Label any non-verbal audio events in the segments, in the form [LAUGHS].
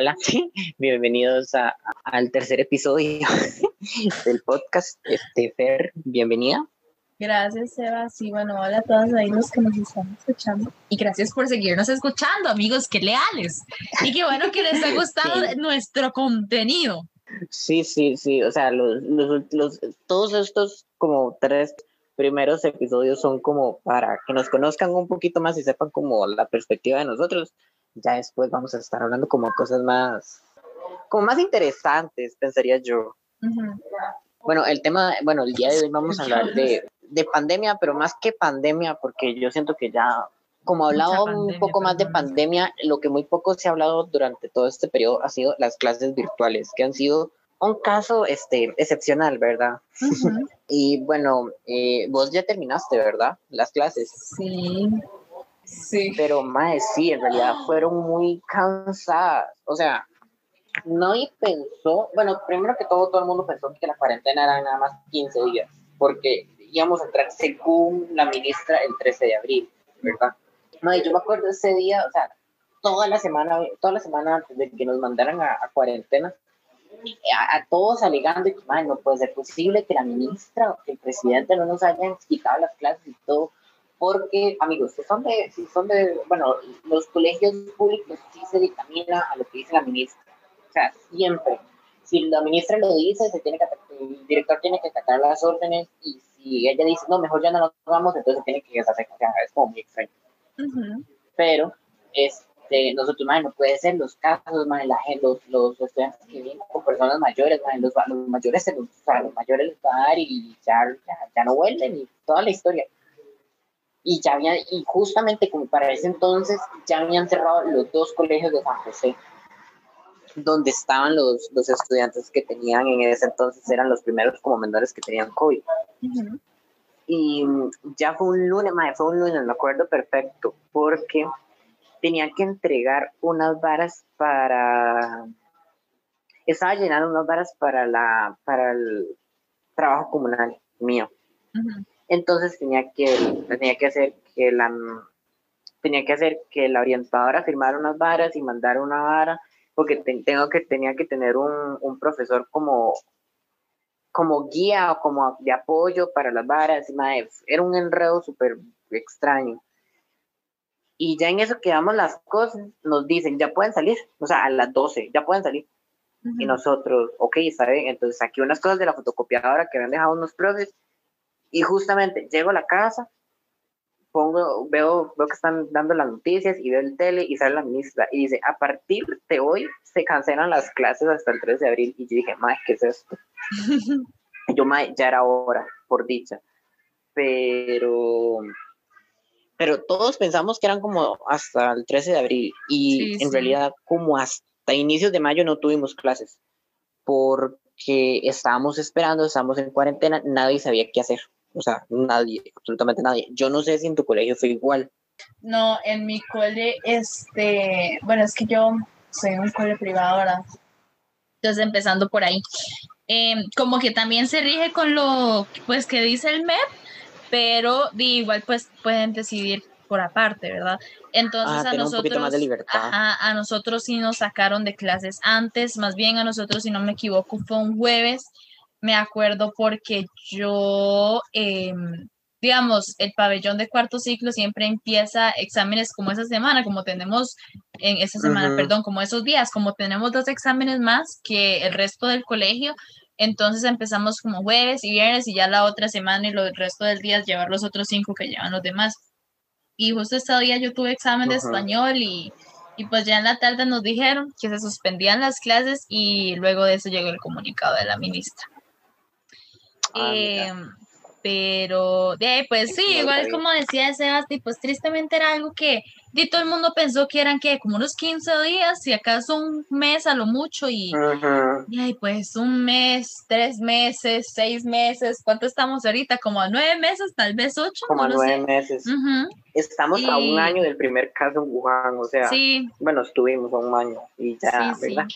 Hola, [LAUGHS] bienvenidos a, al tercer episodio [LAUGHS] del podcast. Este, Fer, bienvenida. Gracias, Eva. Sí, bueno, hola a todos ahí los que nos están escuchando. Y gracias por seguirnos escuchando, amigos, qué leales. Y qué bueno que les ha [LAUGHS] gustado nuestro contenido. Sí, sí, sí. O sea, los, los, los, todos estos como tres primeros episodios son como para que nos conozcan un poquito más y sepan como la perspectiva de nosotros. Ya después vamos a estar hablando como cosas más, como más interesantes, pensaría yo. Bueno, el tema, bueno, el día de hoy vamos a hablar de, de pandemia, pero más que pandemia, porque yo siento que ya, como hablado un poco más de pandemia, lo que muy poco se ha hablado durante todo este periodo ha sido las clases virtuales, que han sido un caso este, excepcional, ¿verdad? [LAUGHS] y bueno, eh, vos ya terminaste, ¿verdad? Las clases. Sí. Sí. Pero, más sí, en realidad fueron muy cansadas. O sea, nadie pensó, bueno, primero que todo, todo el mundo pensó que la cuarentena era nada más 15 días, porque íbamos a entrar según la ministra el 13 de abril, ¿verdad? No, yo me acuerdo ese día, o sea, toda la semana, toda la semana antes de que nos mandaran a, cuarentena, a, todos alegando que, no puede ser posible que la ministra o que el presidente no nos hayan quitado las clases y todo, porque, amigos, si son de, si son de, bueno, los colegios públicos sí se dictamina a lo que dice la ministra, o sea, siempre. Si la ministra lo dice, se tiene que, el director tiene que sacar las órdenes y si ella dice, no, mejor ya no nos vamos, entonces tiene que hacer, o sea, es como muy extraño. Pero, este, nosotros, más no puede ser los casos, más la gente, los, los estudiantes que vienen con personas mayores, los, los, mayores se los, o sea, los mayores les va a dar y ya, ya, ya no vuelven y toda la historia y ya habían, y justamente como para ese entonces ya habían cerrado los dos colegios de San José donde estaban los, los estudiantes que tenían en ese entonces, eran los primeros como menores que tenían COVID. Y ya fue un lunes, fue un lunes, me acuerdo perfecto, porque tenía que entregar unas varas para... Estaba llenando unas varas para, la, para el trabajo comunal mío. Entonces tenía que, tenía que hacer que la tenía que hacer que la orientadora firmara unas varas y mandara una vara porque tengo que, tenía que tener un, un, profesor como, como guía o como de apoyo para las varas. era un enredo súper extraño. Y ya en eso quedamos las cosas, nos dicen, ya pueden salir, o sea, a las 12, ya pueden salir. Y nosotros, ok, está bien, entonces aquí unas cosas de la fotocopiadora que habían dejado unos profes, y justamente llego a la casa pongo, veo, veo que están dando las noticias y veo el tele y sale la ministra y dice, a partir de hoy se cancelan las clases hasta el 3 de abril. Y yo dije, mae, ¿qué es esto? [LAUGHS] yo, mae, ya era hora, por dicha. Pero, pero todos pensamos que eran como hasta el 13 de abril y en realidad como hasta inicios de mayo no tuvimos clases porque estábamos esperando, estábamos en cuarentena, nadie sabía qué hacer. O sea, nadie, absolutamente nadie. Yo no sé si en tu colegio fue igual. No, en mi cole, este, bueno, es que yo soy un cole privado ahora. Entonces, empezando por ahí. Em, como que también se rige con lo pues que dice el MEP, pero igual pues pueden decidir por aparte, ¿verdad? Entonces ah, a nosotros más de libertad. a nosotros sí nos sacaron de clases antes, más bien a nosotros si no me equivoco fue un jueves me acuerdo porque yo, em, digamos, el pabellón de cuarto ciclo siempre empieza exámenes como esa semana, como tenemos en esa semana, perdón, como esos días, como tenemos dos exámenes más que el resto del colegio, entonces empezamos como jueves y viernes y ya la otra semana y el resto del día llevar los otros cinco que llevan los demás. Y justo ese día yo tuve examen de español y, y pues ya en la tarde nos dijeron que se suspendían las clases y luego de eso llegó el comunicado de la ministra. Ah, em, pero de ahí, pues sí, igual como decía Sebastián, pues tristemente era algo que todo el mundo pensó que eran que como unos 15 días, si acaso un mes a lo mucho, y, y pues un mes, tres meses, seis meses, ¿cuánto estamos ahorita? Como a nueve meses, tal vez ocho. Como a nueve meses. Estamos a un año del primer caso en Wuhan, o sea, bueno, estuvimos a un año y ya, ¿verdad?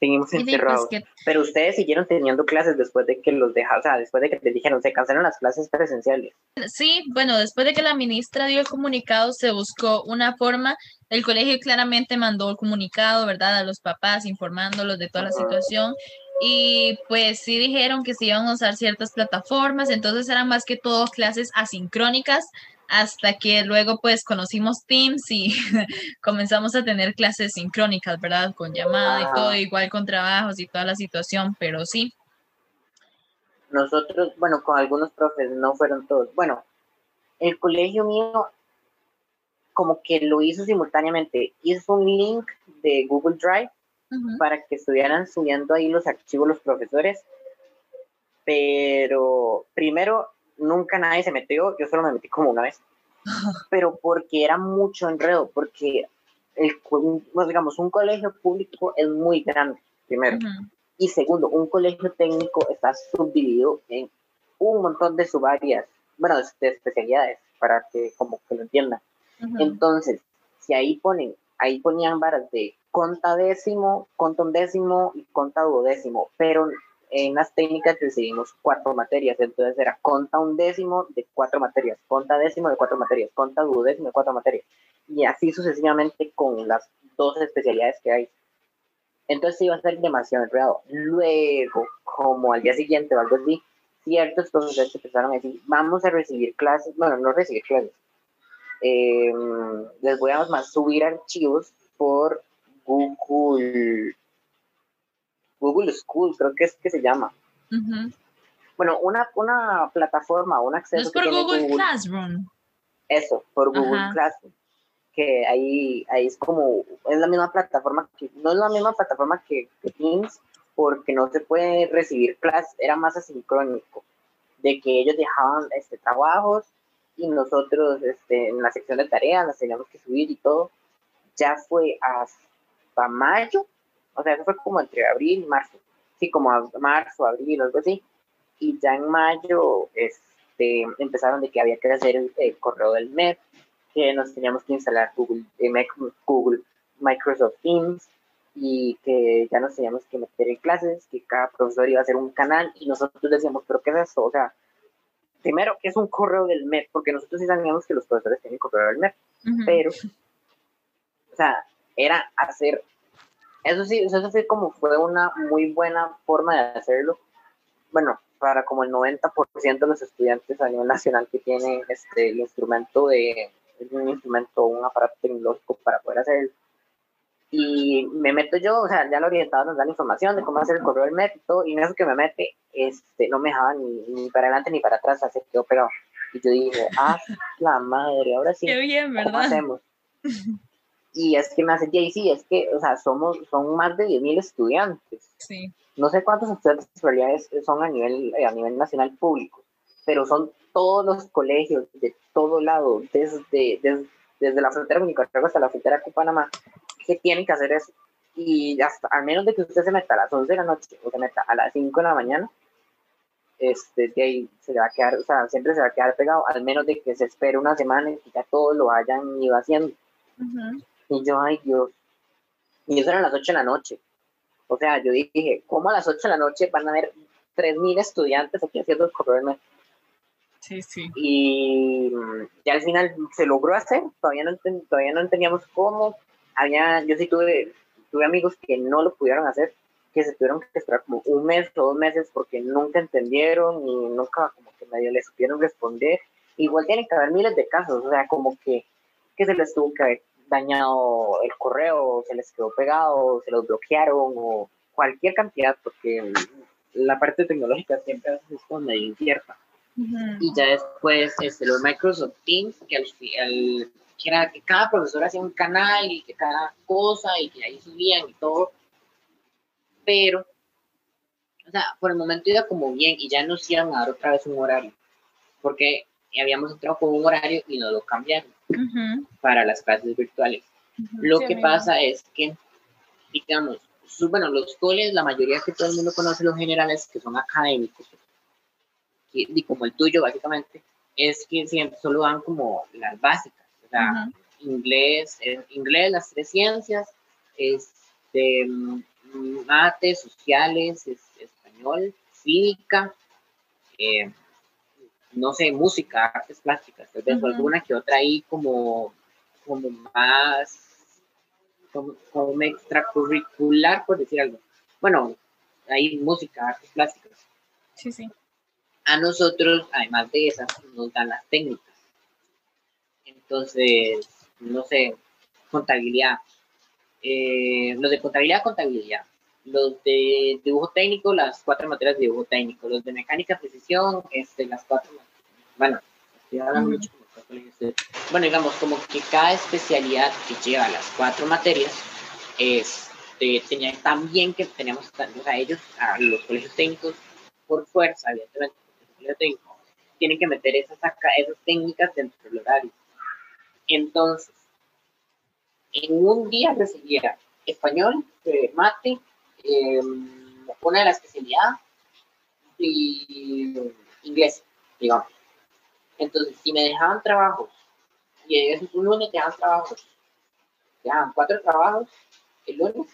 Seguimos pues, encerrados. que- Pero ustedes siguieron teniendo clases después de que los dejaron, o sea, después de que les dijeron, se cancelan las clases presenciales. Sí, bueno, después de que la ministra dio el comunicado, se buscó una forma. El colegio claramente mandó el comunicado, ¿verdad? A los papás, informándolos de toda la situación. Y pues sí dijeron que se iban a usar ciertas plataformas, entonces eran más que todo clases asincrónicas, hasta que luego pues conocimos Teams y [LAUGHS] comenzamos a tener clases sincrónicas, ¿verdad? Con llamada y todo, igual con trabajos y toda la situación, pero sí. Nosotros, bueno, con algunos profes, no fueron todos. Bueno, el colegio mío como que lo hizo simultáneamente. Hizo un link de Google Drive para que estuvieran subiendo ahí los archivos los profesores. Pero primero, nunca nadie se metió, yo solo me metí como una vez. [LAUGHS] Pero porque era mucho enredo, porque el, digamos, un colegio público es muy grande, primero. Y segundo, un colegio técnico está subdividido en un montón de subáreas, bueno, de, de especialidades, para que como que lo entiendan. Entonces, si ahí ponen, ahí ponían varas de conta décimo, conta undécimo y conta duodécimo, pero en las técnicas recibimos cuatro materias, entonces era conta undécimo de cuatro materias, conta décimo de cuatro materias, conta duodécimo de cuatro materias, y así sucesivamente con las dos especialidades que hay. Entonces iba a ser demasiado enredado. Luego, como al día siguiente o algo así, ciertos profesores empezaron a decir, vamos a recibir clases, bueno, no recibir clases, eh, les voy a más subir archivos por Google, Google School, creo que es que se llama. Ujú. Bueno, una, una plataforma, un No acceso es que por tiene Google Classroom. Eso, por Google Ajá. Classroom. Que ahí, ahí es como, es la misma plataforma, que, no es la misma plataforma que, que Teams, porque no se puede recibir clases, era más asincrónico, de que ellos dejaban este, trabajos y nosotros este, en la sección de tareas las teníamos que subir y todo. Ya fue hasta mayo, o sea, eso fue como entre abril y marzo, sí, como a marzo, abril, algo así. Y ya en mayo este, empezaron de que había que hacer el, el correo del MEP, que nos teníamos que instalar Google, eh, Google, Microsoft Teams y que ya nos teníamos que meter en clases, que cada profesor iba a hacer un canal y nosotros decíamos, pero ¿qué es eso? O sea, primero, ¿qué es un correo del MEP? Porque nosotros sí sabíamos que los profesores tienen correo del MEP, Ujú. pero, o sea, era hacer, eso sí, eso sí como fue una muy buena forma de hacerlo, bueno, para como el 90% de los estudiantes a nivel nacional que tienen este, el instrumento de, un instrumento, un aparato tecnológico para poder hacerlo. Y me meto yo, o sea, ya lo orientado nos da la información de cómo hacer el correo del MEP y en eso que me mete, este, no me dejaba ni, ni para adelante ni para atrás, así quedó pegado. Y yo dije, ah, la madre, ahora sí. Qué bien, ¿Cómo ¿verdad? hacemos? [LAUGHS] Y es que me hace JC, es que, o sea, somos, son más de 10.000 estudiantes. Sí. No sé cuántos estudiantes son a nivel, eh, a nivel nacional público, pero son todos los colegios de todo lado, desde, desde, desde la frontera con Nicaragua hasta la frontera con Panamá, que tienen que hacer eso. Y hasta, al menos de que usted se meta a las 11 de la noche o se meta a las 5 de la mañana, este, de ahí se va a quedar, o sea, siempre se va a quedar pegado, al menos de que se espere una semana y que ya todos lo hayan ido haciendo. Ujú. Y yo, ay Dios. Y eso eran las 8 de la noche. O sea, yo dije, ¿cómo a las 8 de la noche van a haber 3.000 estudiantes aquí haciendo el correo? Sí, sí. Y mm, ya al final se logró hacer, todavía no, todavía no entendíamos cómo. Había, yo sí tuve, tuve amigos que no lo pudieron hacer, que se tuvieron que esperar como un mes o dos meses porque nunca entendieron y nunca como que medio les supieron responder. Igual tienen que haber miles de casos, o sea, como que, que se les tuvo que haber dañado el correo, se les quedó pegado, se los bloquearon o cualquier cantidad, porque la parte tecnológica siempre es como medio incierta. Y ya después este, los Microsoft Teams, que, al, al- que era que cada profesor hacía un canal y que cada cosa y que ahí subían y todo, pero, o sea, por el momento iba como bien y ya nos iban a dar otra vez un horario, porque habíamos entrado con un horario y nos lo cambiaron Ujú. para las clases virtuales. Ujú. Lo Sí, que pasa es que, digamos, bueno, los coles, la mayoría que todo el mundo conoce, los generales, que son académicos, que- y como el tuyo, básicamente, es que siempre solo dan como las básicas, o sea, Ujú. inglés, eh, inglés, las tres ciencias, este, mm, mate, sociales, español, física, eh, no sé, música, artes plásticas, tal vez alguna que otra ahí como, como más, como, como, extracurricular, por decir algo. Bueno, hay música, artes plásticas. Sí, sí. A nosotros, además de esas, nos dan las técnicas. Entonces, no sé, contabilidad. Eh, los de contabilidad, contabilidad. Los de dibujo técnico, las cuatro materias de dibujo técnico. Los de mecánica, precisión, este, las cuatro. Bueno, mucho bueno, digamos, como que cada especialidad que lleva las cuatro materias, este, tenía también que teníamos sea, ellos, a los colegios técnicos, por fuerza, evidentemente, tienen que meter esas, esas técnicas dentro del horario. Entonces, en un día recibía español, eh, mate, em, una de las especialidades y inglés, digamos. Entonces, si me dejaban trabajos, y es un lunes te dejaban trabajos, te dejaban cuatro trabajos el lunes,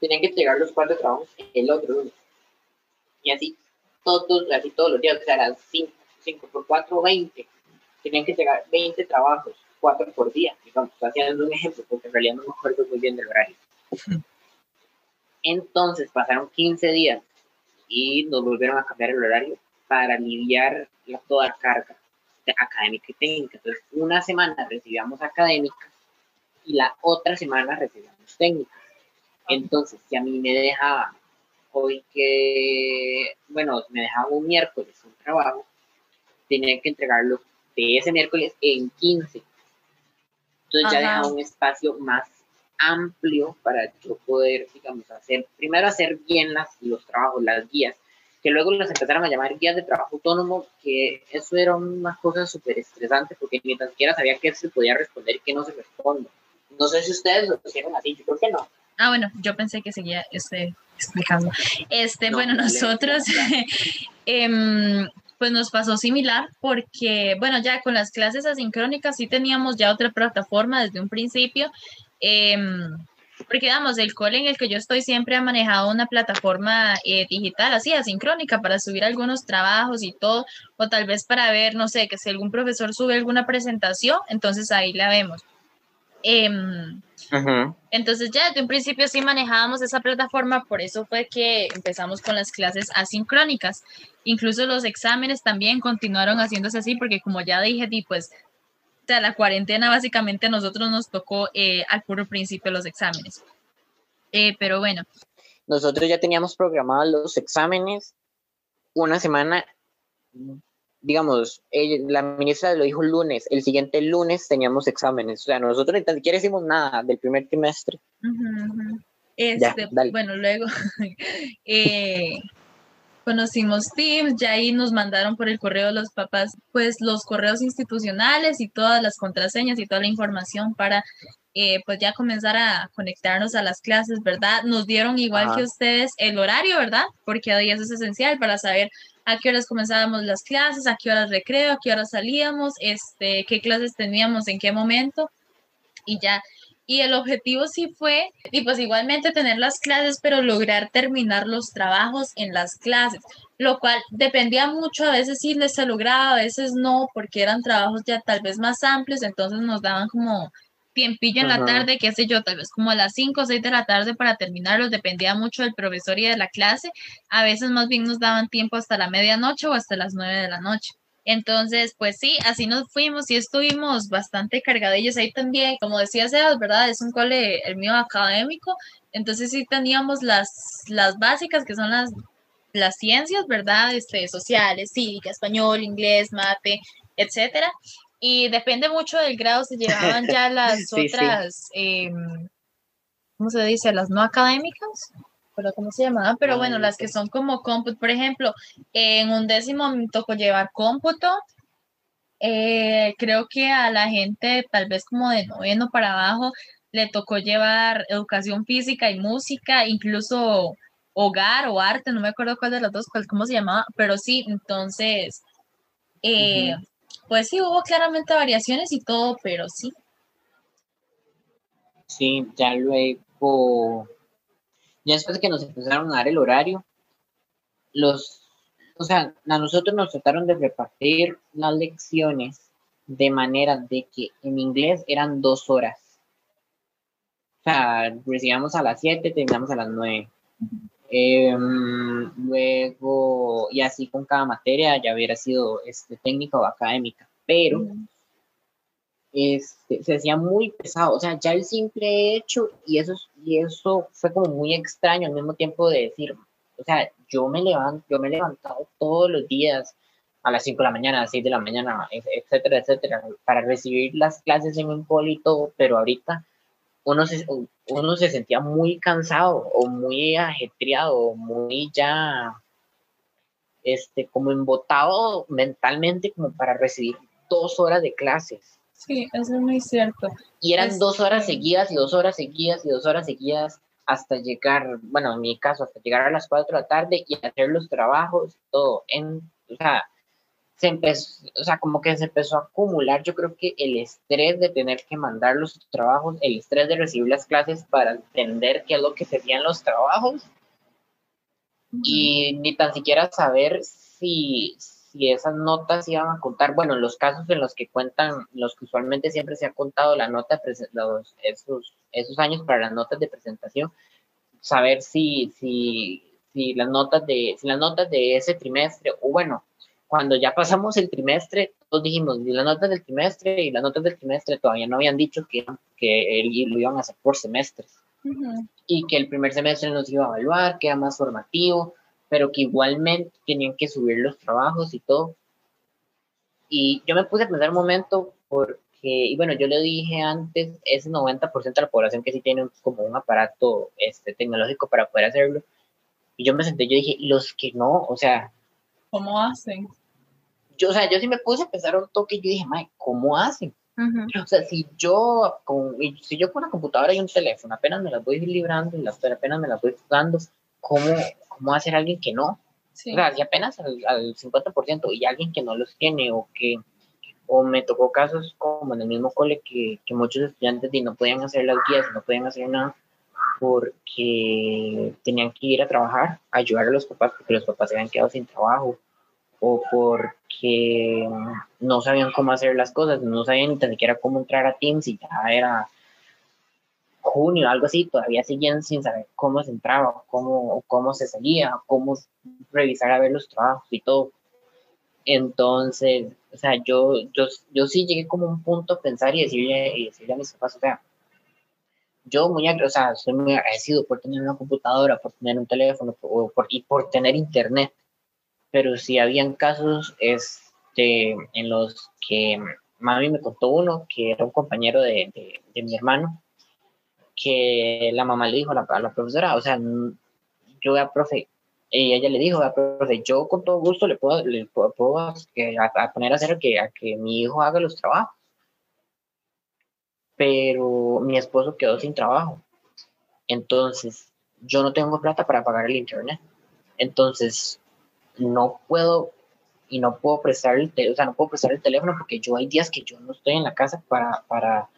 tenían que entregar los cuatro trabajos el otro lunes. Y así, todos, así todos los días, o sea, eran 5, 5 por 4, 20. Tenían que entregar 20 trabajos, 4 por día, digamos, haciendo un ejemplo, porque en realidad no me acuerdo muy bien del horario. Entonces pasaron 15 días y nos volvieron a cambiar el horario para aliviar la, toda carga académica y técnica. Entonces, una semana recibíamos académica y la otra semana recibíamos técnica. Entonces, si a mí me dejaba hoy que, bueno, me dejaba un miércoles un trabajo, tenía que entregarlo de ese miércoles en 15. Entonces ya dejaba un espacio más amplio para yo poder, digamos, hacer, primero hacer bien las, los trabajos, las guías, que luego las empezaron a llamar guías de trabajo autónomo, que eso era una cosa súper estresante porque ni tan siquiera sabía qué se podía responder y qué no se responde. No sé si ustedes lo hicieron así, yo creo que no. Ah, bueno, yo pensé que seguía este, explicando. Este, bueno, nosotros, [LAUGHS] em, pues nos pasó similar porque, bueno, ya con las clases asincrónicas sí teníamos ya otra plataforma desde un principio. Eh, porque, digamos, el cole en el que yo estoy siempre ha manejado una plataforma eh, digital, así, asincrónica, para subir algunos trabajos y todo, o tal vez para ver, no sé, que si algún profesor sube alguna presentación, entonces ahí la vemos. Em, entonces ya desde un principio sí manejábamos esa plataforma, por eso fue que empezamos con las clases asincrónicas. Incluso los exámenes también continuaron haciéndose así, porque como ya dije, pues sea, la cuarentena básicamente a nosotros nos tocó eh, al puro principio los exámenes. Eh, pero bueno. Nosotros ya teníamos programados los exámenes una semana, digamos, la ministra lo dijo el lunes, el siguiente lunes teníamos exámenes, o sea, nosotros ni siquiera hicimos nada del primer trimestre. Este, bueno, luego, [LAUGHS] eh, conocimos Teams, ya ahí nos mandaron por el correo los papás, pues los correos institucionales y todas las contraseñas y toda la información para eh, pues ya comenzar a conectarnos a las clases, ¿verdad? Nos dieron igual que ustedes el horario, ¿verdad? Porque a días es esencial para saber a qué horas comenzábamos las clases, a qué horas recreo, a qué horas salíamos, este, qué clases teníamos, en qué momento. Y ya y el objetivo sí fue, y pues igualmente tener las clases, pero lograr terminar los trabajos en las clases, lo cual dependía mucho, a veces sí les se lograba, a veces no, porque eran trabajos ya tal vez más amplios, entonces nos daban como tiempillo en la tarde, qué sé yo, tal vez como a las 5 o 6 de la tarde para terminarlos, dependía mucho del profesor y de la clase, a veces más bien nos daban tiempo hasta la medianoche o hasta las 9 de la noche. Entonces, pues sí, así nos fuimos y estuvimos bastante cargadillos ahí también. Como decía Sebas, ¿verdad? Es un cole, el mío académico. Entonces sí teníamos las, las básicas, que son las, las ciencias, ¿verdad? Este, sociales, cívica, español, inglés, mate, etcétera. Y depende mucho del grado, se llevaban ya [LAUGHS] las otras, em, ¿cómo se dice? Las no académicas cómo se llamaban, pero bueno, ah, las que son como cómputo, por ejemplo, en un décimo me tocó llevar cómputo. Eh, creo que a la gente, tal vez como de noveno para abajo, le tocó llevar educación física y música, incluso hogar o arte, no me acuerdo cuál de las dos, cuál, cómo se llamaba, pero sí, entonces, eh, pues sí, hubo claramente variaciones y todo, pero sí. Sí, ya luego Ya después de que nos empezaron a dar el horario, los, o sea, a nosotros nos trataron de repartir las lecciones de manera de que en inglés eran dos horas. O sea, recibíamos a las 7, terminamos a las 9. Em, luego, y así con cada materia ya hubiera sido este, técnica o académica, pero este, se hacía muy pesado, o sea, ya el simple hecho, y eso, y eso fue como muy extraño al mismo tiempo de decir, o sea, yo me levanto, yo me he levantado todos los días a las 5 de la mañana, a las 6 de la mañana, etcétera, etcétera, para recibir las clases en un polito, pero ahorita uno se, uno se sentía muy cansado o muy ajetreado, o muy ya, este, como embotado mentalmente como para recibir dos horas de clases. Sí, eso es muy cierto. Y eran dos horas seguidas y dos horas seguidas y dos horas seguidas hasta llegar, bueno, en mi caso, hasta llegar a las cuatro de la tarde y hacer los trabajos, todo. En, o sea, se empezó, o sea, como que se empezó a acumular, yo creo que el estrés de tener que mandar los trabajos, el estrés de recibir las clases para entender qué es lo que serían los trabajos y ni tan siquiera saber si, si esas notas iban a contar, bueno, en los casos en los que cuentan, los que usualmente siempre se ha contado la nota, los, esos, esos años para las notas de presentación, saber si, si, si las notas de, si las notas de ese trimestre, o bueno, cuando ya pasamos el trimestre, todos dijimos, y las notas del trimestre y las notas del trimestre todavía no habían dicho que, que lo iban a hacer por semestres. Y que el primer semestre nos iba a evaluar, que era más formativo, pero que igualmente tenían que subir los trabajos y todo. Y yo me puse a pensar un momento porque, y bueno, yo le dije antes, ese 90% de la población que sí tiene como un aparato este, tecnológico para poder hacerlo. Y yo me senté, yo dije, y los que no, o sea... ¿Cómo hacen? yo, o sea, yo sí me puse a pensar un toque y yo dije, Mike, ¿cómo hacen? O sea, si yo, con, si yo con una computadora y un teléfono apenas me las voy librando y las, apenas me las voy jugando, ¿cómo, cómo hacer alguien que no? O sea, si apenas al, al 50% y alguien que no los tiene o que, o me tocó casos como en el mismo cole que, que muchos estudiantes no podían hacer las guías, no podían hacer nada porque tenían que ir a trabajar, ayudar a los papás porque los papás se habían quedado sin trabajo o porque no sabían cómo hacer las cosas, no sabían ni siquiera cómo entrar a Teams y ya era junio, algo así, todavía seguían sin saber cómo se entraba, cómo, cómo se salía, cómo revisar a ver los trabajos y todo. Entonces, o sea, yo, yo, yo sí llegué como a un punto a pensar y decirle, y decirle a mis papás, o sea, yo muy, o sea, soy muy agradecido por tener una computadora, por tener un teléfono por, y por tener internet pero sí habían casos este, en los que mami me contó uno, que era un compañero de, de, mi hermano, que la mamá le dijo a la, a la profesora, o sea, yo a profe, y ella le dijo, a profe, yo con todo gusto le puedo, le puedo, poner a hacer que, a que mi hijo haga los trabajos. Pero mi esposo quedó sin trabajo. Entonces, yo no tengo plata para pagar el internet. Entonces, no puedo y no puedo prestar el o sea, no puedo prestar el teléfono porque yo hay días que yo no estoy en la casa para, para,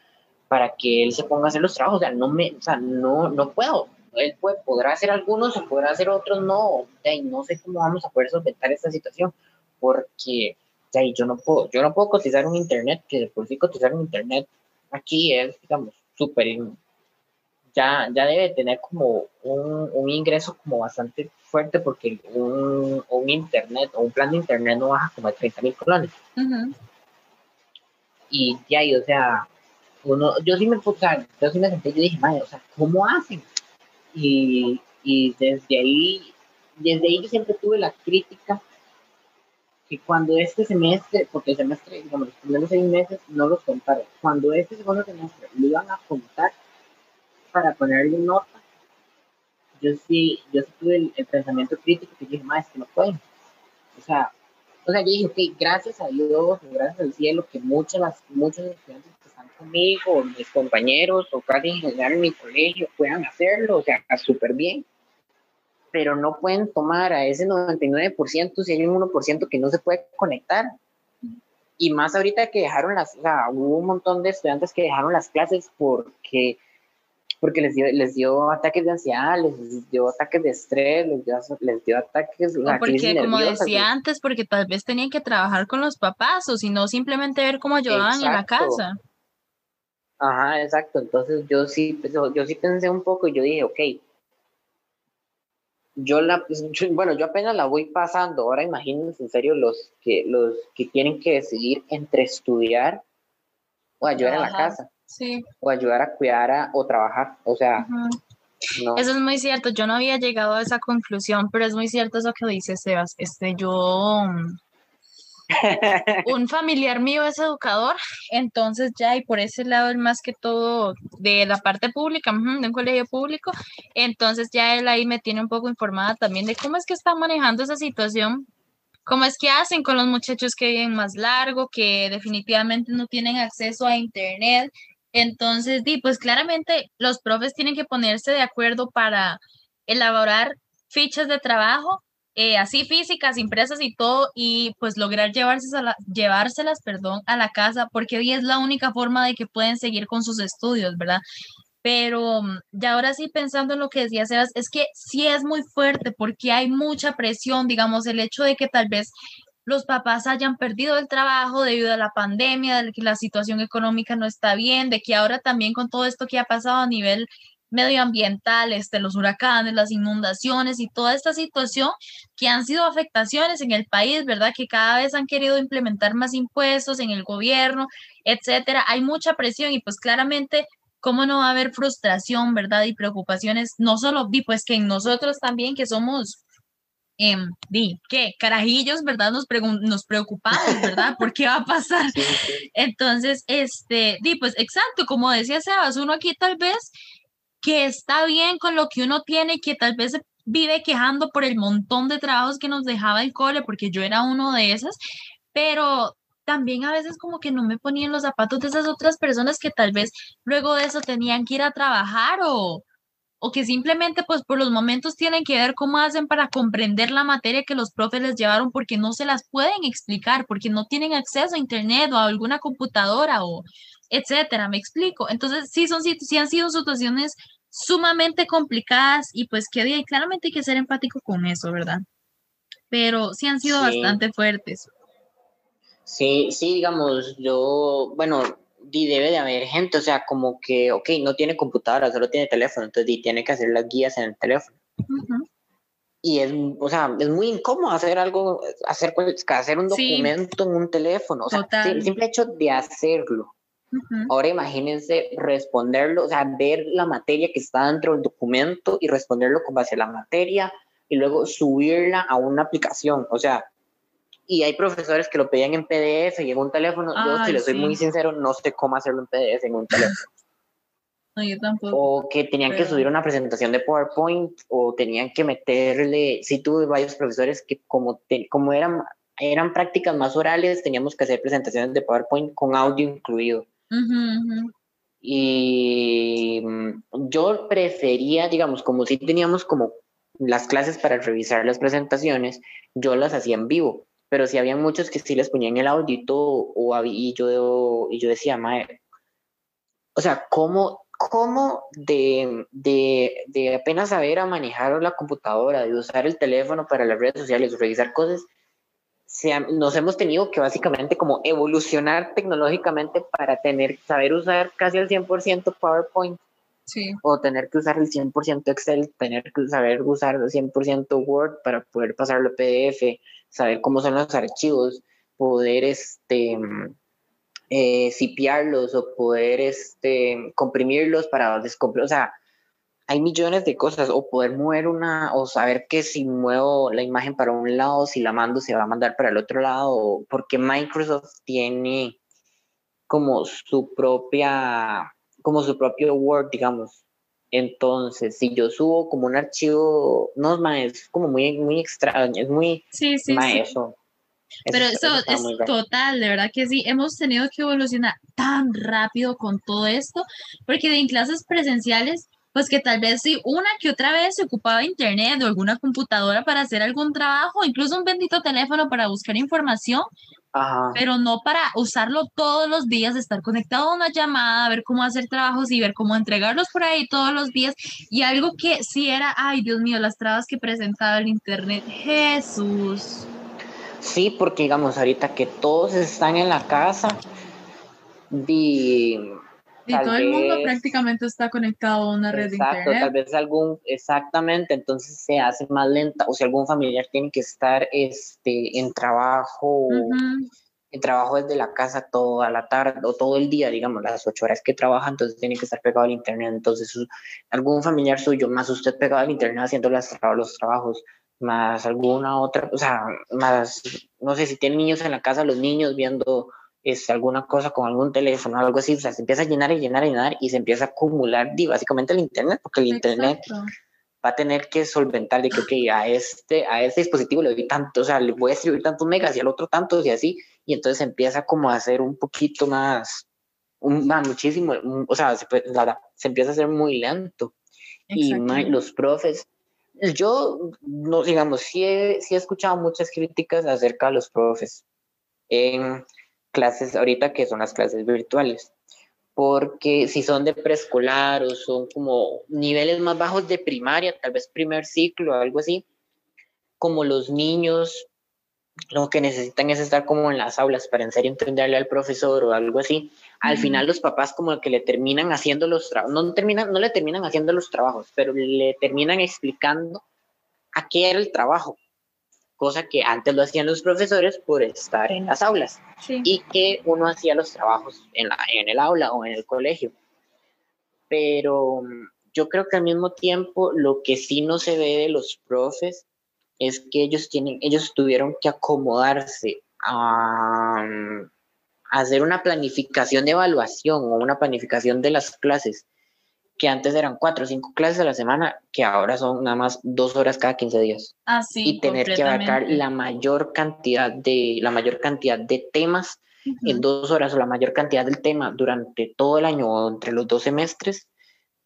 para que él se ponga a hacer los trabajos, o sea, no me, o sea, no, no puedo. Él puede, podrá hacer algunos o podrá hacer otros, no, y no sé cómo vamos a poder solventar esta situación porque yo no puedo, yo no puedo cotizar un internet, que de por sí cotizar un internet aquí es, digamos, súper ya, ya debe tener como un, un, ingreso como bastante fuerte porque un, un, internet o un plan de internet no baja como de 30 mil colones. Y ya, y, o sea, uno, yo sí me puse, yo sí me senté, yo dije, madre, o sea, ¿cómo hacen? Y, y desde ahí, desde ahí yo siempre tuve la crítica que cuando este semestre, porque el semestre, digamos, los primeros seis meses no los contaron, cuando este segundo semestre lo iban a contar, para ponerle nota, yo sí, yo sí tuve el, pensamiento crítico que dije, más que no pueden. O sea, o sea, yo dije, ok, gracias a Dios, gracias al cielo, que muchas, muchos estudiantes están conmigo, mis compañeros, o casi en general en mi colegio, puedan hacerlo, o sea, súper bien. Pero no pueden tomar a ese 99% si hay un 1% que no se puede conectar. Y más ahorita que dejaron las, o sea, hubo un montón de estudiantes que dejaron las clases porque porque les dio, les dio ataques de ansiedad, les dio ataques de estrés, les dio, les dio ataques o porque, como decía antes, porque tal vez tenían que trabajar con los papás o si no, simplemente ver cómo ayudaban en la casa. Ajá, exacto. Entonces yo sí, yo sí pensé un poco y yo dije, ok, yo la, [LAUGHS] pues, bueno, yo apenas la voy pasando. Ahora imagínense en serio los que, los que tienen que decidir entre estudiar o ayudar en la casa. Sí. O ayudar a cuidar o trabajar. O sea, Eso es muy cierto. Yo no había llegado a esa conclusión, pero es muy cierto eso que dice Sebas. Este, yo un familiar mío es educador, entonces ya y por ese lado, más que todo de la parte pública, de un colegio público, entonces ya él ahí me tiene un poco informada también de cómo es que están manejando esa situación, cómo es que hacen con los muchachos que viven más largo, que definitivamente no tienen acceso a internet. Entonces, di, pues claramente los profes tienen que ponerse de acuerdo para elaborar fichas de trabajo eh, así físicas, impresas y todo, y pues lograr llevárselas, llevárselas perdón, a la casa, porque hoy es la única forma de que pueden seguir con sus estudios, ¿verdad? Pero mm, ya ahora sí pensando en lo que decía Sebas, es que sí es muy fuerte porque hay mucha presión, digamos, el hecho de que tal vez los papás hayan perdido el trabajo debido a la pandemia, de que la situación económica no está bien, de que ahora también con todo esto que ha pasado a nivel medioambientales, de los huracanes, las inundaciones y toda esta situación que han sido afectaciones en el país, ¿verdad? Que cada vez han querido implementar más impuestos en el gobierno, etcétera. Hay mucha presión y pues claramente, ¿cómo no va a haber frustración, ¿verdad? Y preocupaciones, no solo, y pues que en nosotros también, que somos eh, di, ¿qué? Carajillos, ¿verdad? Nos, nos preocupamos, ¿verdad? ¿Por qué va a pasar? [LAUGHS] Entonces, este, di, pues exacto, como decía Sebas, uno aquí tal vez que está bien con lo que uno tiene, que tal vez vive quejando por el montón de trabajos que nos dejaba el cole, porque yo era uno de esas, pero también a veces como que no me ponía en los zapatos de esas otras personas que tal vez luego de eso tenían que ir a trabajar o, o que simplemente pues por los momentos tienen que ver cómo hacen para comprender la materia que los profes les llevaron porque no se las pueden explicar, porque no tienen acceso a internet o a alguna computadora o etcétera, me explico. Entonces, sí, son, sí han sido situaciones sumamente complicadas y pues que y claramente hay que ser empático con eso, ¿verdad? Pero sí han sido bastante fuertes. Sí, sí, digamos, yo, bueno, debe de haber gente, o sea, como que, ok, no tiene computadora, solo tiene teléfono, entonces tiene que hacer las guías en el teléfono. Y es, o sea, es muy incómodo hacer algo, hacer, hacer un documento en un teléfono, o sea, el simple hecho de hacerlo Ahora imagínense responderlo, o sea, ver la materia que está dentro del documento y responderlo con base a la materia y luego subirla a una aplicación. O sea, y hay profesores que lo pedían en PDF y en un teléfono. yo, si les soy muy sincero, no sé cómo hacerlo en PDF en un teléfono. No, yo tampoco. O que tenían que subir una presentación de PowerPoint o tenían que meterle, sí tuve varios profesores que como, como eran, eran prácticas más orales, teníamos que hacer presentaciones de PowerPoint con audio incluido. Y mm, yo prefería, digamos, como si teníamos como las clases para revisar las presentaciones, yo las hacía en vivo, pero si había muchos que sí les ponían el audito o, y, yo, y yo decía, madre, o sea, ¿cómo, cómo de, de, de apenas saber a manejar la computadora, de usar el teléfono para las redes sociales, revisar cosas, nos hemos tenido que básicamente como evolucionar tecnológicamente para tener, saber usar casi al 100% PowerPoint. Sí. O tener que usar el 100% Excel, tener que saber usar el 100% Word para poder pasarlo a PDF, saber cómo son los archivos, poder este, eh, o poder este, comprimirlos para descomprimir. O sea, hay millones de cosas, o poder mover una, o saber que si muevo la imagen para un lado, si la mando, se va a mandar para el otro lado, porque Microsoft tiene como su propia, como su propio Word, digamos. Entonces, si yo subo como un archivo, no es como muy, muy extraño, es muy sí, sí, Eso, Pero eso, es total, de verdad que sí, hemos tenido que evolucionar tan rápido con todo esto, porque en clases presenciales pues que tal vez si una que otra vez se ocupaba internet o alguna computadora para hacer algún trabajo, incluso un bendito teléfono para buscar información, pero no para usarlo todos los días, estar conectado a una llamada, ver cómo hacer trabajos y ver cómo entregarlos por ahí todos los días. Y algo que sí era, ay Dios mío, las trabas que presentaba el Internet, Jesús. Sí, porque digamos, ahorita que todos están en la casa, y todo el mundo prácticamente está conectado a una red de internet. Tal vez algún, exactamente, entonces se hace más lenta, o si algún familiar tiene que estar este, en trabajo, en trabajo desde la casa toda la tarde o todo el día, digamos, las ocho horas que trabaja, entonces tiene que estar pegado al internet. Entonces, algún familiar suyo, más usted pegado al internet haciendo los trabajos, más alguna otra, o sea, más, no sé si tiene niños en la casa, los niños viendo es alguna cosa con algún teléfono, algo así, o sea, se empieza a llenar y llenar y llenar y se empieza a acumular básicamente el Internet, porque el Internet va a tener que solventar de que, ok, a este, a este dispositivo le doy tanto, o sea, le voy a distribuir tantos megas y al otro tantos y así, y entonces empieza como a hacer un poquito más, un, más muchísimo, o sea, se, se, empieza a hacer muy lento. Y los profes, yo, no, digamos, sí he, sí he escuchado muchas críticas acerca de los profes. En, clases ahorita que son las clases virtuales. Porque si son de preescolar o son como niveles más bajos de primaria, tal vez primer ciclo, algo así, como los niños lo que necesitan es estar como en las aulas para en serio entenderle al profesor o algo así. Al final los papás como que le terminan haciendo los trabajos, no, terminan, no le terminan haciendo los trabajos, pero le terminan explicando a qué era el trabajo cosa que antes lo hacían los profesores por estar en las aulas y que uno hacía los trabajos en, la, en el aula o en el colegio. Pero mm, yo creo que al mismo tiempo lo que sí no se ve de los profes es que ellos tienen, ellos tuvieron que acomodarse a, mm, a hacer una planificación de evaluación o una planificación de las clases que antes eran cuatro o cinco clases a la semana, que ahora son nada más dos horas cada 15 días. Así, y tener que abarcar la mayor cantidad de, la mayor cantidad de temas en dos horas o la mayor cantidad del tema durante todo el año o entre los dos semestres,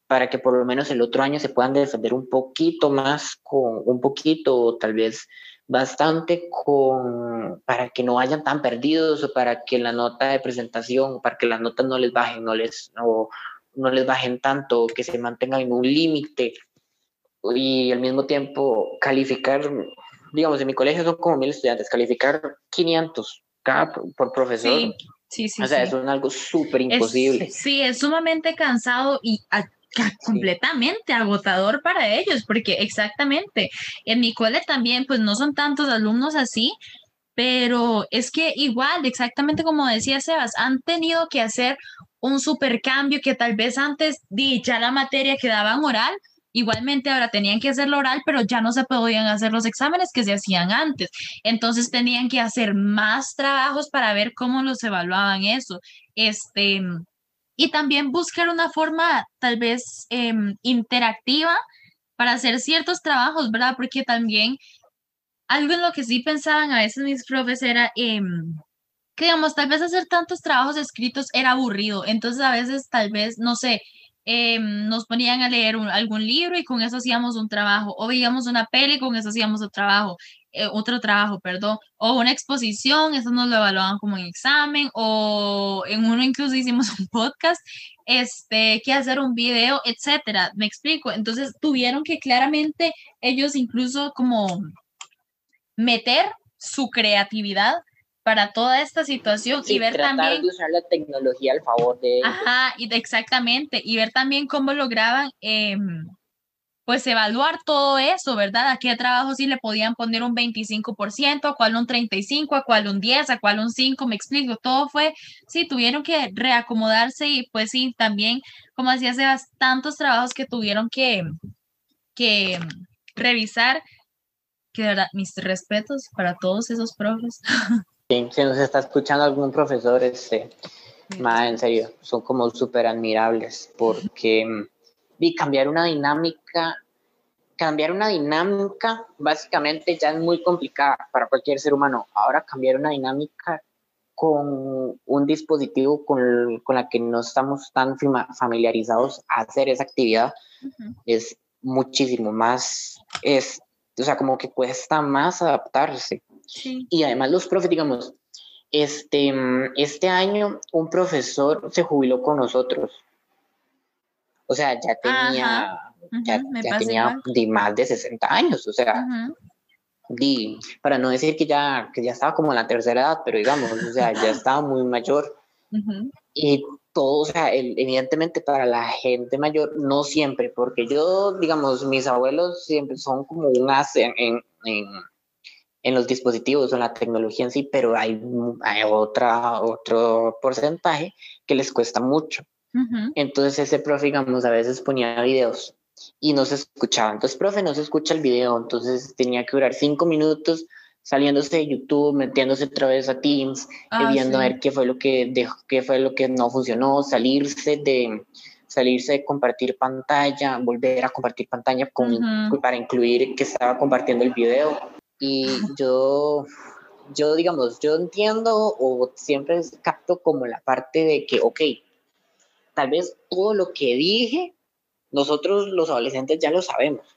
para que por lo menos el otro año se puedan defender un poquito más, con un poquito o tal vez bastante con para que no vayan tan perdidos o para que la nota de presentación, para que las notas no les bajen, no les no les bajen tanto, que se mantengan en un límite y al mismo tiempo calificar, digamos, en mi colegio son como mil estudiantes, calificar 500 cada por profesor. Sí, sí, sí. O sea, eso es algo súper imposible. sí, es sumamente cansado y completamente agotador para ellos, porque exactamente, en mi cole también, pues no son tantos alumnos así, pero es que igual, exactamente como decía Sebas, han tenido que hacer un supercambio que tal vez antes dicha la materia quedaba en oral, igualmente ahora tenían que hacerlo oral, pero ya no se podían hacer los exámenes que se hacían antes. Entonces tenían que hacer más trabajos para ver cómo los evaluaban eso. Este, y también buscar una forma tal vez em, interactiva para hacer ciertos trabajos, ¿verdad? Porque también algo en lo que sí pensaban a veces mis profes era... Eh, que digamos, tal vez hacer tantos trabajos escritos era aburrido, entonces a veces tal vez, no sé, em, nos ponían a leer algún libro y con eso hacíamos un trabajo, o veíamos una peli y con eso hacíamos otro trabajo, eh, otro trabajo, perdón, o una exposición, eso nos lo evaluaban como en examen, o en uno incluso hicimos [LAUGHS] un podcast, este, que hacer un video, etcétera, me explico, entonces tuvieron que claramente ellos incluso como meter su creatividad para toda esta situación y ver tratar también de usar la tecnología al favor de ellos. Ajá, y exactamente, y ver también cómo lograban em, pues evaluar todo eso, ¿verdad? A qué trabajo sí le podían poner un 25%, a cuál un 35%, a cuál un 10%, a cuál un 5%, me explico, todo fue, sí, tuvieron que reacomodarse y pues sí, también, como decía Sebas, tantos trabajos que tuvieron que, que revisar, que de verdad, mis respetos para todos esos profes. [LAUGHS] Sí, si nos está escuchando algún profesor, este, más en serio, son como súper admirables porque y cambiar una dinámica, cambiar una dinámica básicamente ya es muy complicada para cualquier ser humano. Ahora cambiar una dinámica con un dispositivo con, con la que no estamos tan familiarizados a hacer esa actividad es muchísimo más, es, o sea, como que cuesta más adaptarse. Y además los profes, digamos, este, este año un profesor se jubiló con nosotros. O sea, ya tenía, ya, tenía de más de 60 años, o sea, para no decir que ya, que ya estaba como en la tercera edad, pero digamos, o sea, ya [LAUGHS] estaba muy mayor. Y todo, o sea, evidentemente para la gente mayor, no siempre, porque yo, digamos, mis abuelos siempre son como un as en, en en los dispositivos o en la tecnología en sí, pero hay, hay otra, otro porcentaje que les cuesta mucho. Entonces ese profe, digamos, a veces ponía videos y no se escuchaba. Entonces, profe, no se escucha el video, entonces tenía que durar cinco minutos saliéndose de YouTube, metiéndose otra vez a Teams, ah, viendo a ver qué fue lo que dejó, qué fue lo que no funcionó, salirse de salirse de compartir pantalla, volver a compartir pantalla con, para incluir que estaba compartiendo el video y yo, yo, digamos, yo entiendo o siempre capto como la parte de que, ok, tal vez todo lo que dije, nosotros los adolescentes ya lo sabemos,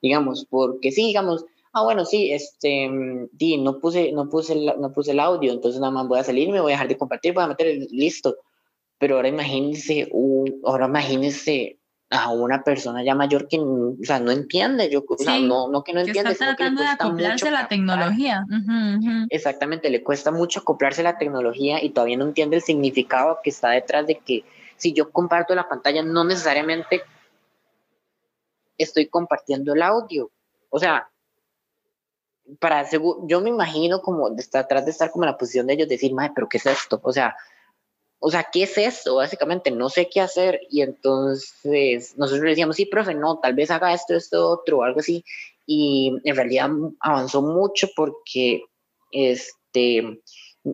digamos, porque sí, digamos, ah, bueno, sí, este, di, no puse, no puse, el, no puse el audio, entonces nada más voy a salir, me voy a dejar de compartir, voy a meter el listo. Pero ahora imagínense, ahora imagínense a una persona ya mayor que o sea, no entiende, yo, o sea, no, no que no entiende. está tratando de acoplarse a la tecnología. Exactamente, le cuesta mucho acoplarse a la tecnología y todavía no entiende el significado que está detrás de que si yo comparto la pantalla, no necesariamente estoy compartiendo el audio. O sea, para yo me imagino como de estar, de estar como en la posición de ellos decir, madre, pero ¿qué es esto? O sea, o sea, ¿qué es esto? Básicamente no sé qué hacer y entonces nosotros le decíamos, sí, profe, no, tal vez haga esto, esto, otro, algo así. Y en realidad avanzó mucho porque este,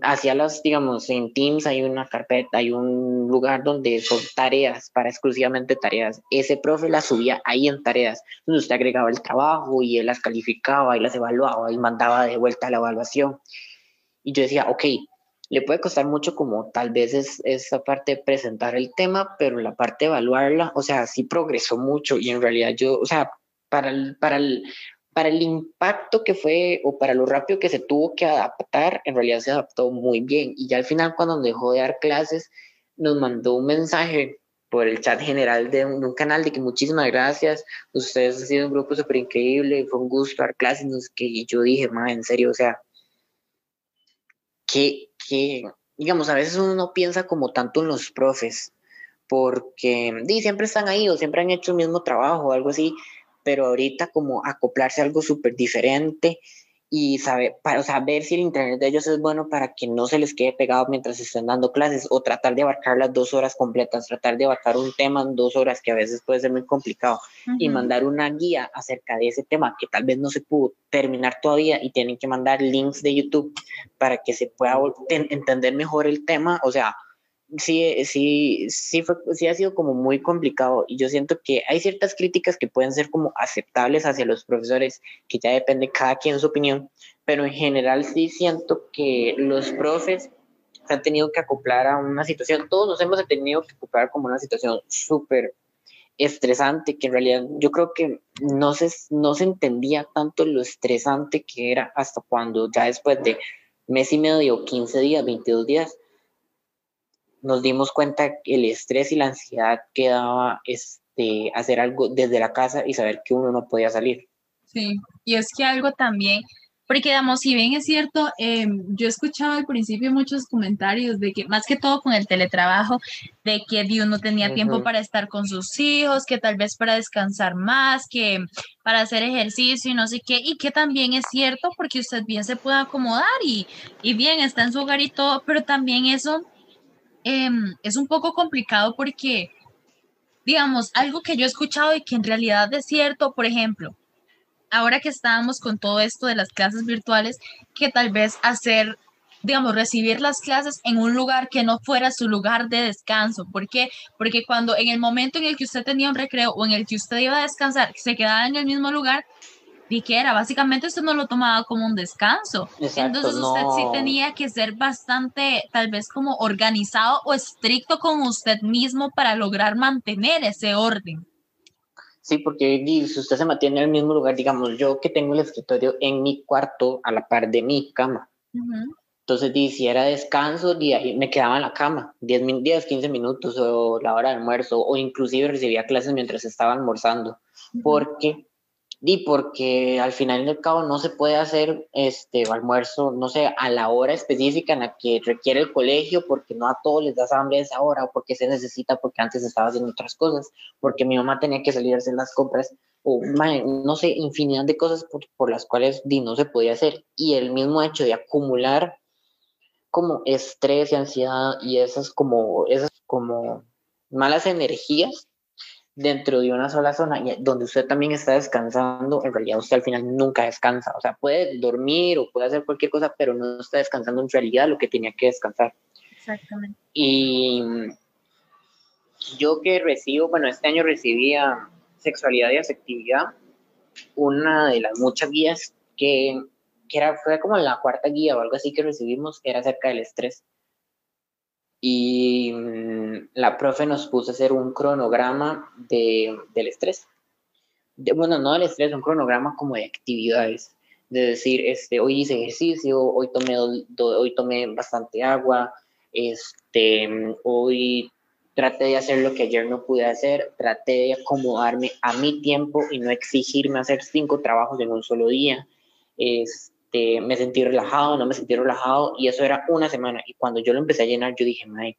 hacia las, digamos, en Teams hay una carpeta, hay un lugar donde son tareas, para exclusivamente tareas. Ese profe las subía ahí en tareas, donde usted agregaba el trabajo y él las calificaba y las evaluaba y mandaba de vuelta la evaluación. Y yo decía, ok, le puede costar mucho como tal vez es esa parte de presentar el tema, pero la parte de evaluarla, o sea, sí progresó mucho y en realidad yo, o sea, para el, para el, para el impacto que fue o para lo rápido que se tuvo que adaptar, en realidad se adaptó muy bien. Y ya al final cuando dejó de dar clases, nos mandó un mensaje por el chat general de un, canal de que muchísimas gracias, ustedes han sido un grupo súper increíble, fue un gusto dar clases, que y yo dije, más en serio, o sea, que que, digamos, a veces uno no piensa como tanto en los profes, porque siempre están ahí o siempre han hecho el mismo trabajo o algo así, pero ahorita como acoplarse a algo súper diferente y saber, para, saber si el internet de ellos es bueno para que no se les quede pegado mientras estén dando clases o tratar de abarcar las dos horas completas, tratar de abarcar un tema en dos horas que a veces puede ser muy complicado y mandar una guía acerca de ese tema que tal vez no se pudo terminar todavía y tienen que mandar links de YouTube para que se pueda entender mejor el tema, o sea, sí, sí, sí, fue, sí ha sido como muy complicado y yo siento que hay ciertas críticas que pueden ser como aceptables hacia los profesores, que ya depende cada quien su opinión, pero en general sí siento que los profes se han tenido que acoplar a una situación, todos nos hemos tenido que acoplar como una situación súper estresante, que en realidad yo creo que no se, no se entendía tanto lo estresante que era hasta cuando ya después de mes y medio, 15 días, 22 días, nos dimos cuenta que el estrés y la ansiedad que daba este, hacer algo desde la casa y saber que uno no podía salir. Sí, y es que algo también, porque digamos, si bien es cierto, eh, yo escuchaba al principio muchos comentarios de que más que todo con el teletrabajo, de que Dios no tenía tiempo para estar con sus hijos, que tal vez para descansar más, que para hacer ejercicio y no sé qué, y que también es cierto porque usted bien se puede acomodar y, y bien está en su hogar y todo, pero también eso Em, es un poco complicado porque, digamos, algo que yo he escuchado y que en realidad es cierto, por ejemplo, ahora que estábamos con todo esto de las clases virtuales, que tal vez hacer, digamos, recibir las clases en un lugar que no fuera su lugar de descanso. ¿Por qué? Porque cuando en el momento en el que usted tenía un recreo o en el que usted iba a descansar, se quedaba en el mismo lugar, y que era, básicamente usted no lo tomaba como un descanso. Entonces usted sí tenía que ser bastante, tal vez como organizado o estricto con usted mismo para lograr mantener ese orden. Sí, porque si usted se mantiene en el mismo lugar, digamos, yo que tengo el escritorio en mi cuarto a la par de mi cama. Entonces, si era descanso, me quedaba en la cama 10, 10, 15 minutos o la hora de almuerzo, o inclusive recibía clases mientras estaba almorzando, porque y porque al final y al cabo no se puede hacer este almuerzo, no sé, a la hora específica en la que requiere el colegio, porque no a todos les das hambre a esa hora, o porque se necesita, porque antes estaba haciendo otras cosas, porque mi mamá tenía que salir a hacer las compras, o no sé, infinidad de cosas por, las cuales di, no se podía hacer. Y el mismo hecho de acumular como estrés y ansiedad y esas como, esas como malas energías dentro de una sola zona donde usted también está descansando, en realidad usted al final nunca descansa. O sea, puede dormir o puede hacer cualquier cosa, pero no está descansando en realidad lo que tenía que descansar. Exactamente. Y yo que recibo, bueno, este año recibía sexualidad y afectividad, una de las muchas guías que, que era, fue como la cuarta guía o algo así que recibimos, era acerca del estrés y mm, la profe nos puso a hacer un cronograma de, del estrés. bueno, no del estrés, un cronograma como de actividades. De decir, este, hoy hice ejercicio, hoy tomé, hoy tomé bastante agua, este, hoy traté de hacer lo que ayer no pude hacer, traté de acomodarme a mi tiempo y no exigirme hacer cinco trabajos en un solo día. Este, me sentí relajado, no me sentí relajado, y eso era una semana. Y cuando yo lo empecé a llenar, yo dije, May,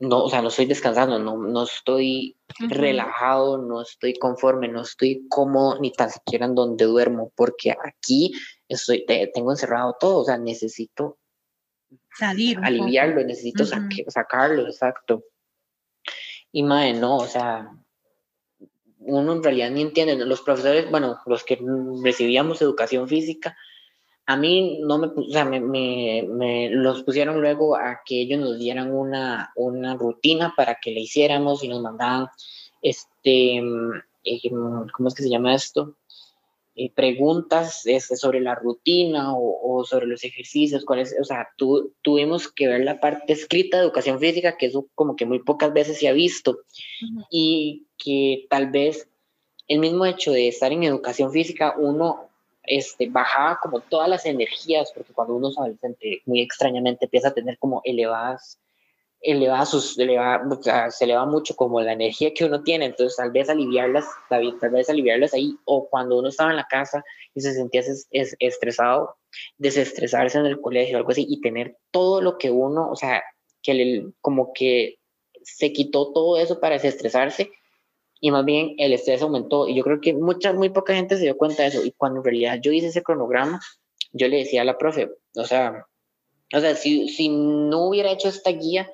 no, o sea, no estoy descansando, no, no estoy relajado, no estoy conforme, no estoy cómodo ni tan siquiera en donde duermo, porque aquí estoy, tengo encerrado todo, o sea, necesito salir, aliviarlo, necesito sacarlo, exacto. Y madre, no, o sea, uno en realidad ni entiende. Los profesores, bueno, los que recibíamos educación física, a mí no me, o sea, me, me, los pusieron luego a que ellos nos dieran una, una rutina para que le hiciéramos y nos mandaban, este, eh, ¿cómo es que se llama esto? Eh, preguntas este, sobre la rutina o, sobre los ejercicios, cuáles, o sea, tu, tuvimos que ver la parte escrita de educación física, que eso como que muy pocas veces se ha visto, y que tal vez el mismo hecho de estar en educación física, uno este, bajaba como todas las energías, porque cuando uno es adolescente, muy extrañamente empieza a tener como elevadas eleva sus, eleva, se eleva mucho como la energía que uno tiene, entonces tal vez aliviarlas, tal vez aliviarlas ahí, o cuando uno estaba en la casa y se sentía estresado, desestresarse en el colegio o algo así, y tener todo lo que uno, o sea, que le, como que se quitó todo eso para desestresarse, y más bien el estrés aumentó, y yo creo que mucha, muy poca gente se dio cuenta de eso, y cuando en realidad yo hice ese cronograma, yo le decía a la profe, o sea, o sea, si, si no hubiera hecho esta guía,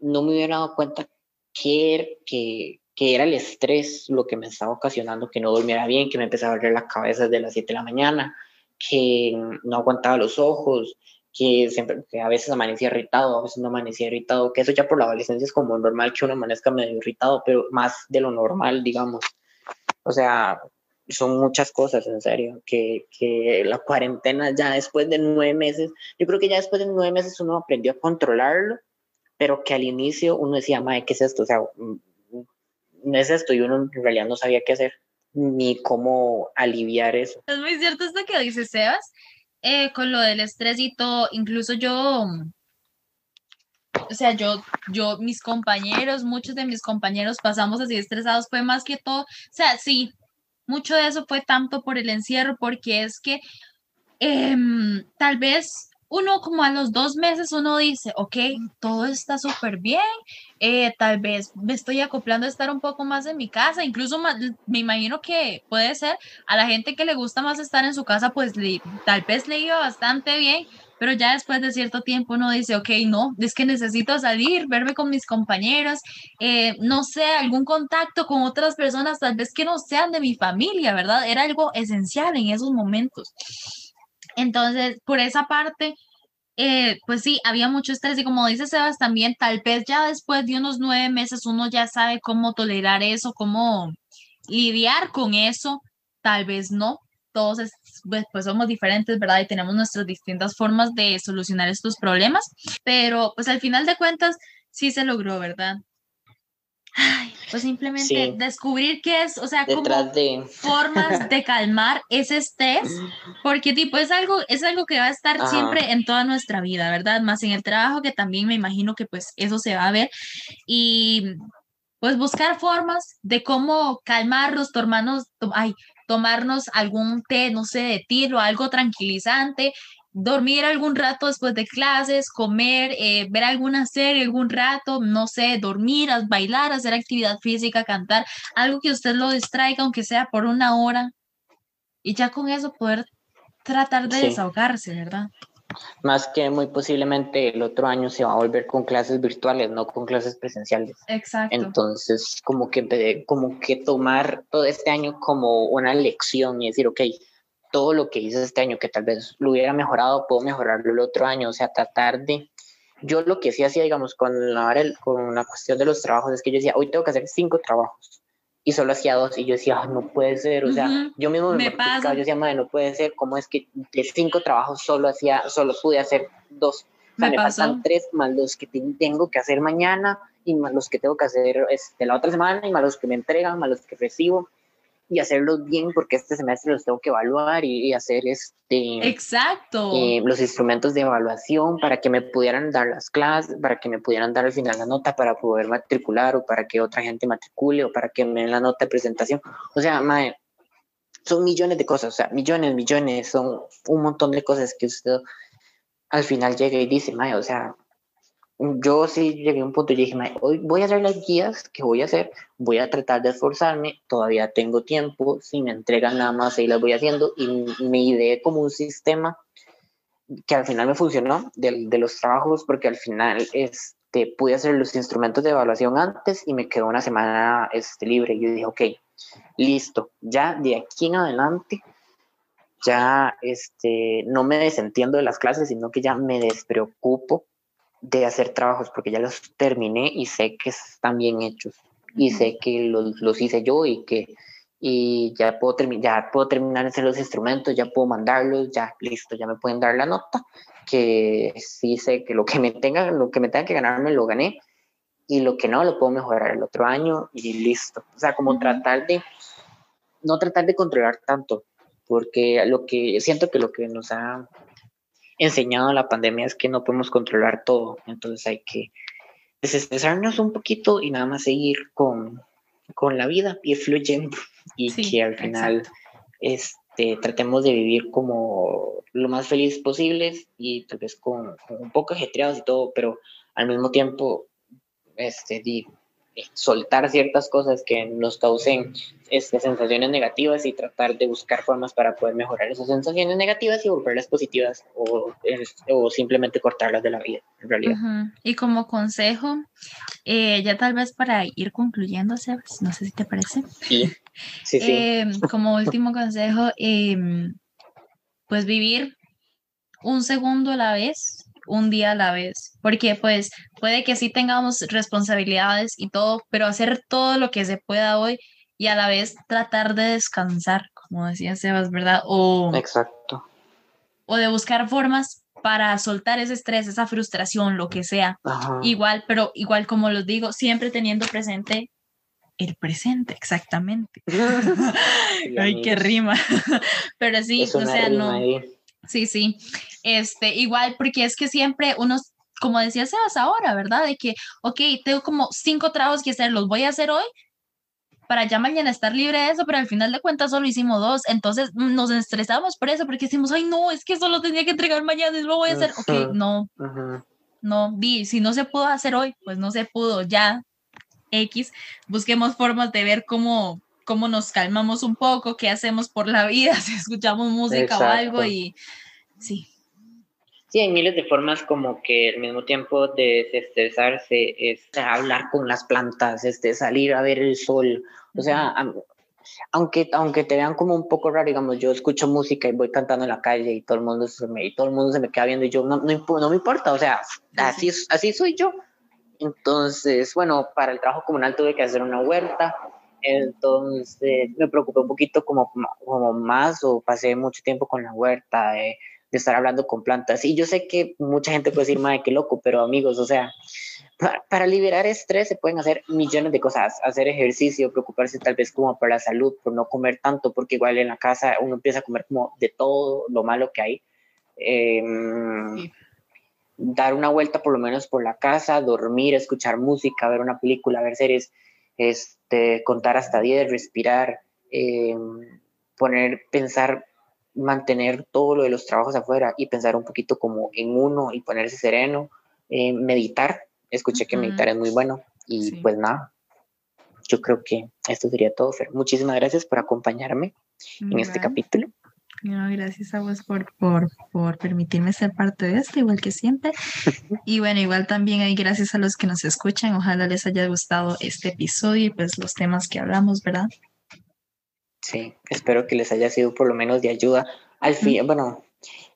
no me hubiera dado cuenta que, que, que, era el estrés lo que me estaba ocasionando que no durmiera bien, que me empezaba a doler la cabeza desde las 7 de la mañana, que no aguantaba los ojos, que, siempre, que a veces amanecía irritado, a veces no amanecía irritado, que eso ya por la adolescencia es como normal que uno amanezca medio irritado, pero más de lo normal, digamos. O sea, son muchas cosas, en serio, que, que, la cuarentena ya después de nueve meses, yo creo que ya después de nueve meses uno aprendió a controlarlo pero que al inicio uno decía, madre, ¿qué es esto? O sea, mm, no es esto y uno en realidad no sabía qué hacer ni cómo aliviar eso. Es muy cierto esto que dice Sebas, eh, con lo del estrés y todo, incluso yo, o sea, yo, yo, mis compañeros, muchos de mis compañeros pasamos así estresados, fue más que todo, o sea, sí, mucho de eso fue tanto por el encierro, porque es que em, tal vez uno como a los dos meses uno dice, ok, todo está súper bien, eh, tal vez me estoy acoplando a estar un poco más en mi casa, incluso me imagino que puede ser a la gente que le gusta más estar en su casa, pues tal vez le iba bastante bien, pero ya después de cierto tiempo uno dice, ok, no, es que necesito salir, verme con mis compañeros, eh, no sé, algún contacto con otras personas, tal vez que no sean de mi familia, ¿verdad? Era algo esencial en esos momentos. Entonces, por esa parte, eh, pues sí, había mucho estrés y como dice Sebas también, tal vez ya después de unos nueve meses uno ya sabe cómo tolerar eso, cómo lidiar con eso, tal vez no. Todos pues, pues, somos diferentes, ¿verdad? Y tenemos nuestras distintas formas de solucionar estos problemas, pero pues al final de cuentas sí se logró, ¿verdad? Pues simplemente descubrir qué es, o sea, como de... formas de [LAUGHS] calmar ese estrés, porque tipo es algo, es algo que va a estar siempre en toda nuestra vida, ¿verdad? Más en el trabajo que también me imagino que pues eso se va a ver. Y pues buscar formas de cómo calmarnos, tomarnos, ay, tomarnos algún té, no sé, de tiro, algo tranquilizante, dormir algún rato después de clases, comer, eh, ver alguna serie algún rato, no sé, dormir, bailar, hacer actividad física, cantar, algo que usted lo distraiga, aunque sea por una hora, y ya con eso poder tratar de desahogarse, ¿verdad? Más que muy posiblemente el otro año se va a volver con clases virtuales, no con clases presenciales. Exacto. Entonces, como que, como que tomar todo este año como una lección y decir, ok, todo lo que hice este año, que tal vez lo hubiera mejorado, puedo mejorarlo el otro año, o sea, tratar de... Yo lo que sí hacía, digamos, con la, con la cuestión de los trabajos, es que yo decía, hoy tengo que hacer cinco trabajos, y solo hacía dos, y yo decía, no puede ser, o sea, yo mismo me, me yo decía, madre, no puede ser, ¿cómo es que de cinco trabajos solo hacía, solo pude hacer dos? O sea, me, me tres, más los que tengo que hacer mañana, y más los que tengo que hacer este, la otra semana, y más los que me entregan, más los que recibo y hacerlos bien porque este semestre los tengo que evaluar y, hacer este exacto. eh, los instrumentos de evaluación para que me pudieran dar las clases para que me pudieran dar al final la nota para poder matricular o para que otra gente matricule o para que me den la nota de presentación. O sea madre, son millones de cosas o sea millones millones son un montón de cosas que usted al final llega y dice madre, o sea yo sí llegué a un punto y dije, hoy voy a hacer las guías que voy a hacer, voy a tratar de esforzarme, todavía tengo tiempo, si me entregan nada más ahí las voy haciendo y me ideé como un sistema que al final me funcionó de, los trabajos porque al final este, pude hacer los instrumentos de evaluación antes y me quedó una semana este, libre. Yo dije, ok, listo, ya de aquí en adelante ya este, no me desentiendo de las clases, sino que ya me despreocupo de hacer trabajos porque ya los terminé y sé que están bien hechos. Y sé que los, los hice yo y que y ya puedo, ya puedo terminar de hacer los instrumentos, ya puedo mandarlos, ya listo, ya me pueden dar la nota, que sí sé que lo que me tenga, lo que me tenga que ganar me lo gané y lo que no lo puedo mejorar el otro año y listo. O sea, como tratar de, no tratar de controlar tanto, porque lo que siento que lo que nos ha enseñado la pandemia es que no podemos controlar todo, entonces hay que desestresarnos un poquito y nada más seguir con, con la vida, y fluyendo. Y que al final este, tratemos de vivir como lo más feliz posible y tal vez con, un poco ajetreados y todo, pero al mismo tiempo este, soltar ciertas cosas que nos causen este, sensaciones negativas y tratar de buscar formas para poder mejorar esas sensaciones negativas y volverlas positivas o, o simplemente cortarlas de la vida, en realidad. Y como consejo, eh, ya tal vez para ir concluyendo, Sebas, no sé si te parece. Sí, sí, sí. Em, como último consejo, em, pues vivir un segundo a la vez un día a la vez, porque pues puede que sí tengamos responsabilidades y todo, pero hacer todo lo que se pueda hoy y a la vez tratar de descansar, como decía Sebas, ¿verdad? O, Exacto. O de buscar formas para soltar ese estrés, esa frustración, lo que sea. Igual, pero igual como los digo, siempre teniendo presente el presente, exactamente. [LAUGHS] [LAUGHS] Ay, qué rima. [LAUGHS] pero sí, o sea, no. Sí, sí. Este, igual, porque es que siempre unos, como decía Sebas ahora, ¿verdad? De que, ok, tengo como cinco trabajos que hacer, los voy a hacer hoy para ya mañana estar libre de eso, pero al final de cuentas solo hicimos dos, entonces nos estresamos por eso, porque decimos, ay, no, es que solo tenía que entregar mañana y lo voy a hacer. Ok, no, no, vi, si no se pudo hacer hoy, pues no se pudo, ya, X, busquemos formas de ver cómo, cómo nos calmamos un poco, qué hacemos por la vida, [LAUGHS] si escuchamos música o algo y sí. Sí, hay miles de formas como que al mismo tiempo de desestresarse es hablar con las plantas, este, salir a ver el sol. O sea, aunque, aunque te vean como un poco raro, digamos, yo escucho música y voy cantando en la calle y todo el mundo se me, y todo el mundo se me queda viendo y yo no, no, no me importa, o sea, así, así soy yo. Entonces, bueno, para el trabajo comunal tuve que hacer una huerta entonces me preocupé un poquito como, como más o pasé mucho tiempo con la huerta, de, estar hablando con plantas. Y yo sé que mucha gente puede decir, madre, qué loco, pero amigos, o sea, para, liberar estrés se pueden hacer millones de cosas, hacer ejercicio, preocuparse tal vez como por la salud, por no comer tanto, porque igual en la casa uno empieza a comer como de todo lo malo que hay. Em, dar una vuelta por lo menos por la casa, dormir, escuchar música, ver una película, ver series, este, contar hasta 10, respirar, em, poner, pensar, mantener todo lo de los trabajos afuera y pensar un poquito como en uno y ponerse sereno, eh, meditar. Escuché que meditar es muy bueno y pues nada, yo creo que esto sería todo, Fer. Muchísimas gracias por acompañarme en este capítulo. Gracias a vos por, por, por, permitirme ser parte de esto, igual que siempre. [LAUGHS] Y bueno, igual también hay gracias a los que nos escuchan. Ojalá les haya gustado este episodio y pues los temas que hablamos, ¿verdad? Sí, espero que les haya sido por lo menos de ayuda. Al fin, bueno,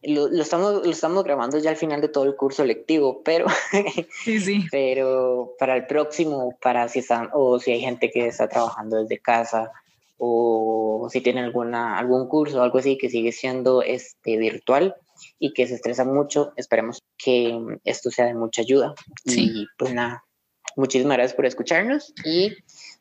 lo, estamos, lo estamos grabando ya al final de todo el curso lectivo, pero, [LAUGHS] sí, sí. [LAUGHS] pero para el próximo, para si están, o si hay gente que está trabajando desde casa, o si tienen alguna, algún curso o algo así que sigue siendo este, virtual y que se estresa mucho, esperemos que esto sea de mucha ayuda. Y pues nada, muchísimas gracias por escucharnos y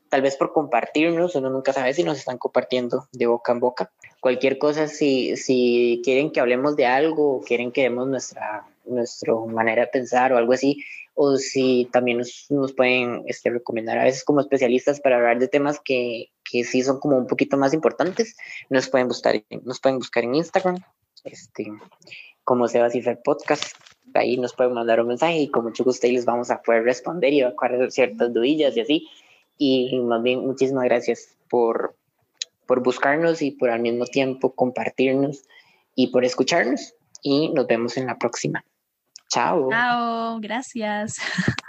tal vez por compartirnos, uno nunca sabe si nos están compartiendo de boca en boca. Cualquier cosa, si, si quieren que hablemos de algo, o quieren que demos nuestra, nuestra manera de pensar o algo así, o si también nos, nos pueden este, recomendar a veces como especialistas para hablar de temas que, que, sí son como un poquito más importantes, nos pueden buscar, nos pueden buscar en Instagram, este, como Sebas y Podcast. Ahí nos pueden mandar un mensaje y con mucho gusto les vamos a poder responder y evacuar ciertas dudillas y así. Y más bien, muchísimas gracias por, por buscarnos y por al mismo tiempo compartirnos y por escucharnos. Y nos vemos en la próxima. Chao. Chao, gracias. [LAUGHS]